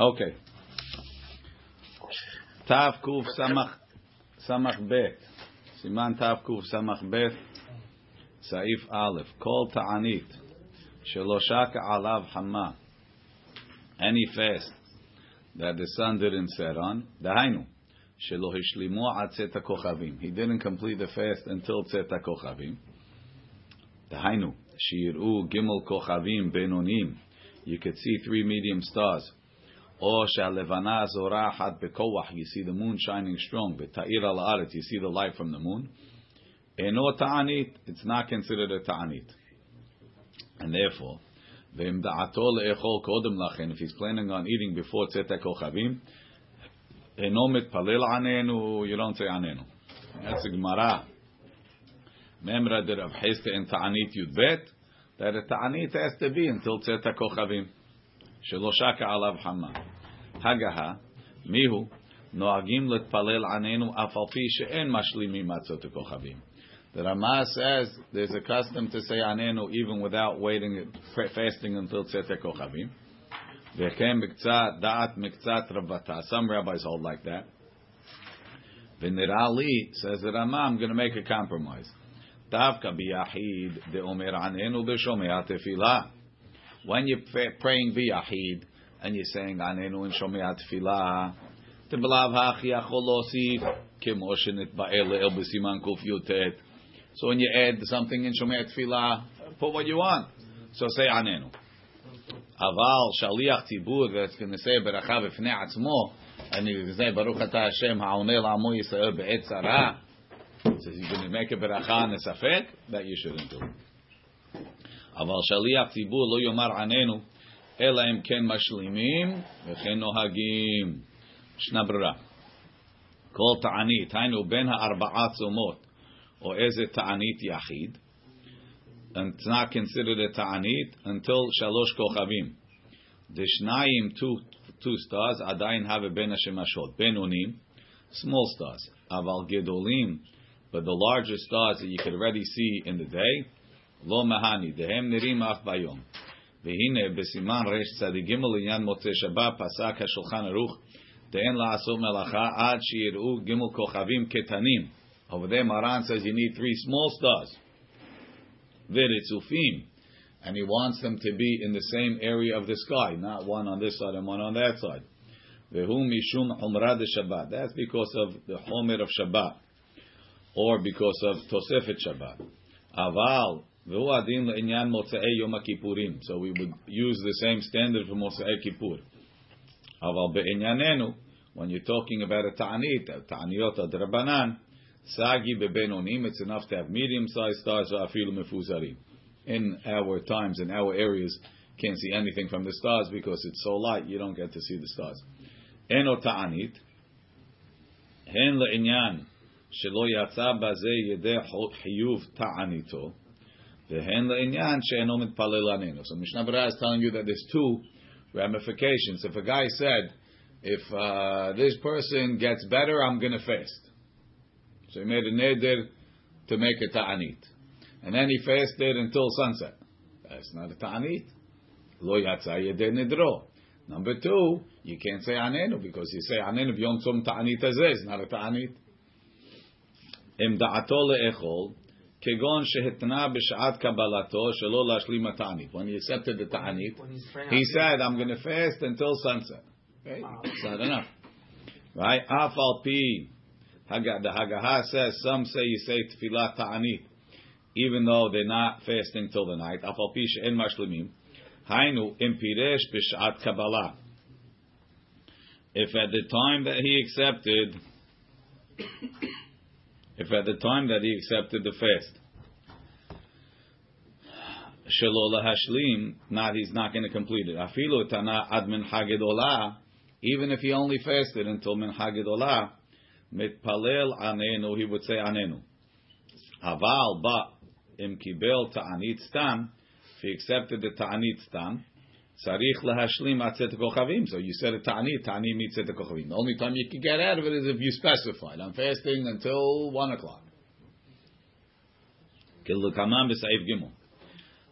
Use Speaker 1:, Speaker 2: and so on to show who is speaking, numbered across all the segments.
Speaker 1: Okay. Tav Kuf Samach Samach Bet. Siman Tav Kuf Samach Bet. Saif Aleph. Kol Ta'anit. Shelosha Alav Hama. Any fast that the sun didn't set on. Dahainu. Shelo Hishlimu Ad Tzeta Kochavim. He didn't complete the fast until Tzeta Kochavim. Dahainu. Shiru Gimel Kochavim Benonim. You could see three medium stars. Or Shalevana Zorachat Bekowach. You see the moon shining strong. Beta'ir al Aret. You see the light from the moon. Eno Ta'anit. It's not considered a Ta'anit. And therefore, if he's planning on eating before Tzeta Kochavim, אינו מתפלל עננו, you don't say עננו. That's a Gemara. Memra de Rav Heste in Ta'anit Yudbet, that a Ta'anit has to be until Tzeta Kochavim. שלא שקע עליו חמה. The Rama says there's a custom to say anenu even without waiting, fasting until tzete kochavim. V'chem miktzat da'at miktzat rabata. Some rabbis hold like that. V'nirali says the Rama, I'm going to make a compromise. Davka biyahid de'omer anenu b'shomea tefillah. When you're praying biyahid, and you're saying anenu in shomea tefillah, תבלב הכי יכול להוסיף כמו שנתבאר לאל בסימן ק"י"ט so when you add something in Shomei Tefillah, put what you want. So say Anenu. Aval Shaliach Tibur that's going to say Beracha B'fnei Atzmo, and he's going to say Baruch Ata Hashem Ha'oneh L'Amo Yisrael Be'et Tzara. Says he's going to make a Beracha and a Safek, that you shouldn't do. Aval Shaliach Tibur Lo Yomar Anenu, אלא אם כן משלימים וכן נוהגים. ישנה ברירה. כל תענית, היינו בין הארבעה צומות, או איזה תענית יחיד, it's not considered תענית until שלוש כוכבים. דשניים, two, two stars, עדיין הווה בין השמשות. בינונים, small stars, אבל גדולים, but the larger stars that you could already see in the day, לא מהני, דהם נראים אף ביום. והנה בסימן רש צדיק ג' לעניין מוצאי שבת פסק השולחן ערוך דאין לעשות מלאכה עד שיראו ג' כוכבים קטנים over there, Maran says you need three small stars. Viritzufim. And he wants them to be in the same area of the sky, not one on this side and one on that side. Vehu mishum umrad Shabbat. That's because of the homer of Shabbat, or because of Tosefet Shabbat. Aval so we would use the same standard for Motzei Kippur. Aval when you're talking about a ta'anit, a ta'aniyot adrabanan, Sagi bebenonim, it's enough to have medium-sized stars afilu mefuzarim. In our times, in our areas, can't see anything from the stars because it's so light, you don't get to see the stars. Eno ta'anit, hen le'inyan, shelo yatsa baze yedeh hiyuv ta'anito, So Mishnah Berurah is telling you that there's two ramifications. If a guy said, if uh, this person gets better, I'm going to fast. So he made a neder to make a ta'anit. And then he fasted until sunset. That's not a ta'anit. Lo yatsa yedeh nidro. Number two, you can't say anenu because you say anenu b'yom tzom ta'anit azeh. It's not a ta'anit. Le'echol כגון שהתנה בשעת קבלתו שלא להשלים התענית. When he accepted the ta'anit, he said, I'm going to fast until sunset. Okay? It's not enough. Right? אף על פי the Haggadah says some say you say tefillah ta'anit, even though they're not fasting till the night. Afal pish en mashlimim. Hainu impiresh b'shat kabbalah. If at the time that he accepted, if at the time that he accepted the fast, shelo hashlim, not he's not going to complete it. Afilu tana ad min hagedolah, even if he only fasted until min hagedolah, mitpalel anenu, he would say anenu. Aval, but im kibel ta'anit stam, if he accepted the ta'anit stam, sarich lahashlim atzet kochavim. So you said a ta'anit, ta'anit meets at kochavim. The only time you can get out of it is if you specified. I'm fasting until one o'clock. כדלקמן בסעיף ג'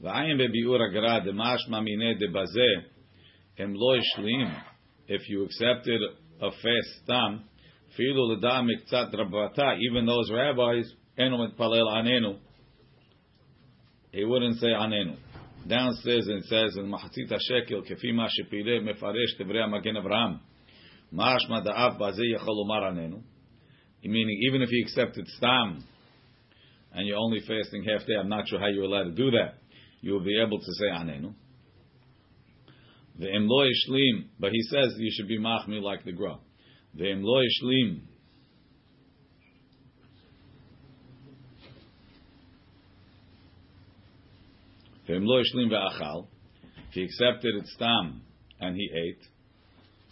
Speaker 1: ועין בביאור הגרא דמשמע מיניה דבזה הם לא השלים if you accepted a fast stam, filu l'da miktzat rabata, even those rabbis, enu mitpalel anenu, he wouldn't say anenu. downstairs and says, "In mahatzit shekel kefi ma shepireh mefaresh tevrei magen Avraham, mashma da'av bazeh yachol anenu." Meaning, even if you accepted stam, and you're only fasting half day, I'm not sure how you're allowed to do that. You will be able to say anenu. the Imlo yishlim, but he says you should be machmir like the Gra. the Imlo yishlim If he accepted it stam and he ate,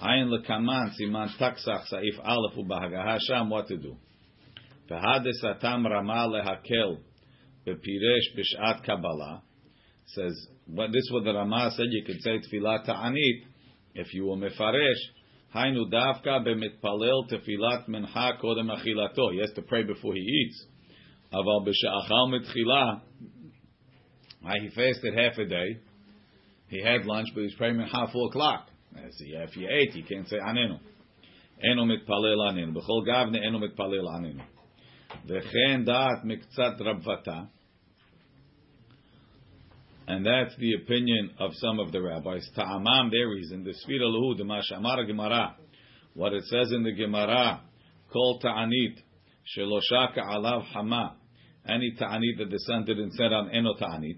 Speaker 1: ayin lekaman siman taksach saif aleph ubahagaha sham what to do. V'hades atam rama lehakel bepiresh b'shat kabbalah. Says but this what the Rama said you could say tefillah ta'anit if you were mefaresh haynu davka b'mitpalel tefilat mincha kodem achilato he has to pray before he eats. Aval b'sha'achal Right? He fasted half a day. He had lunch, but he was praying at half four o'clock. As he, if you ate, you can't say anenu. Eno mitpalel anenu. B'chol gavne eno mitpalel anenu. V'chen da'at miktzat rabvata. And that's the opinion of some of the rabbis. Ta'amam, their reason. The Sfira Luhu, the Mashamar Gemara. What it says in the Gemara, Kol Ta'anit, Sheloshaka Alav Hama. Any Ta'anit that the sun didn't set on Eno Ta'anit.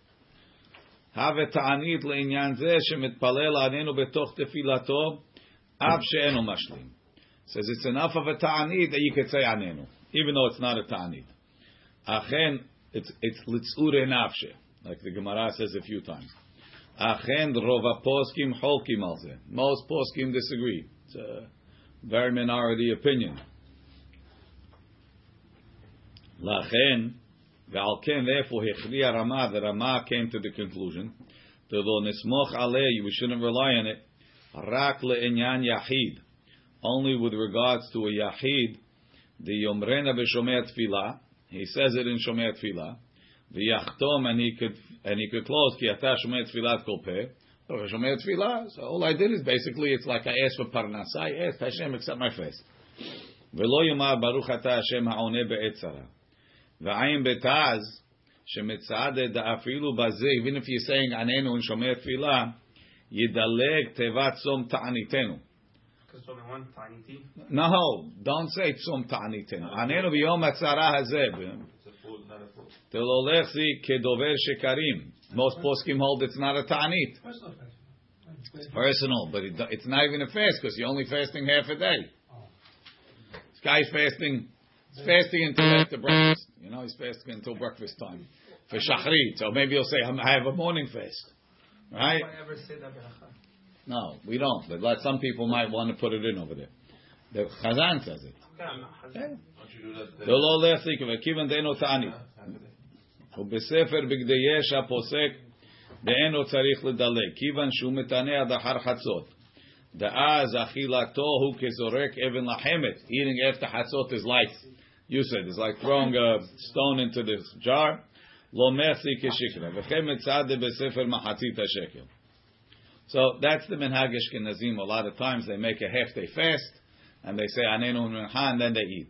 Speaker 1: A ta'anit le'inyan zeh shemitpalel anenu betoch tefilato av she'enu mashlim. Says it's enough of a ta'anit that you could say anenu, even though it's not a ta'anit. Achen, it's it's litzure nafshe, like the Gemara says a few times. Achen rova poskim holkim alze. Most poskim disagree. It's a very minority opinion. Lachen, V'alken, therefore, hechriya Rama, the Rama came to the conclusion, tevol nismoch alei, we shouldn't rely on it, rak le'enyan yachid, only with regards to a yachid, the yomrena b'shomei tefillah, he says it in shomei The v'yachtom, and he could, and he could close, ki ata shomei tefillah kol peh, Shomer Tefillah. So all I did is basically, it's like I asked for parnasa. I asked Hashem, accept my face. Ve'lo yomar baruch ata Hashem ha'oneh be'etzara. V'ayim betaz shemitzade da'afilu bazeh. Even if you're saying anenu and shomer tefillah, yidaleg tevat tzom ta'anitenu. Because only one ta'aniti? No, don't say tzom ta'anitenu. Anenu b'yom ha'tzara hazeh. Telolech zi kedover shekarim. Most poskim hold it's not a ta'anit. It's personal, but it, it's not even a fast because you're only fasting half a day. Oh. This guy's fasting he's fasting until after breakfast. You know, he's fasting until breakfast time for shachrit. So maybe he'll say, "I have a morning fast." Right? No, we don't. But like some people might want to put it in over there. The Chazan says it. לא להחזיק, וכיוון דאינו תענית. ובספר בגדי ישע פוסק ואינו צריך לדלג, כיוון שהוא מתענה עד אחר חצות. דאז אכילתו הוא כזורק אבן לחמת. Eating after חצות is like, You said it's like throwing a stone into this jar. Lo mersi kishikra. V'chem. So that's the minhag Ashkenazim. A lot of times they make a half day fast and they say anenu mincha and then they eat.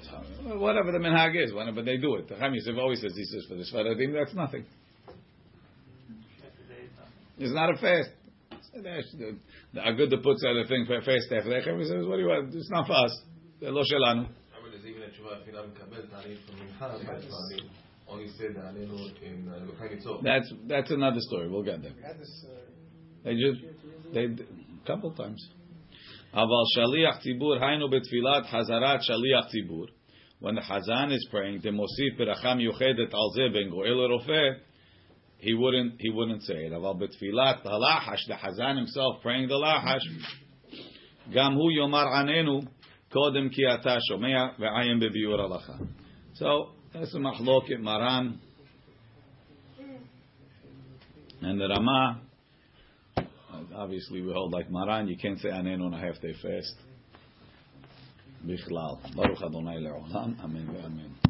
Speaker 1: So, whatever the minhag is, whatever they do it. The Chaim yisuf always says this is for the Sfaradim that's nothing. It's not a fast. The Aguda puts out a thing for a fast after that. He says, "What do you want? It's not for us." זה לא שלנו. That's that's another story. We'll get there. They just they a couple times. אבל שליח ציבור היינו בתפילת חזרת שליח ציבור when the Hazan is praying, the Mosif Beracham Yuchedet Al Zeh Ben Goel Rofeh, he wouldn't he wouldn't say it. Aval betfilat halachash, the Hazan himself praying the lahash, gam hu yomar anenu, Kodim ki ata shomea ve'ayim bebiur halacha. So, that's a mahloket maran. And the Rama, obviously we hold like Maran, you can't say anen on a half day fast. Bichlal. Baruch Adonai le'olam. Amen ve'amen.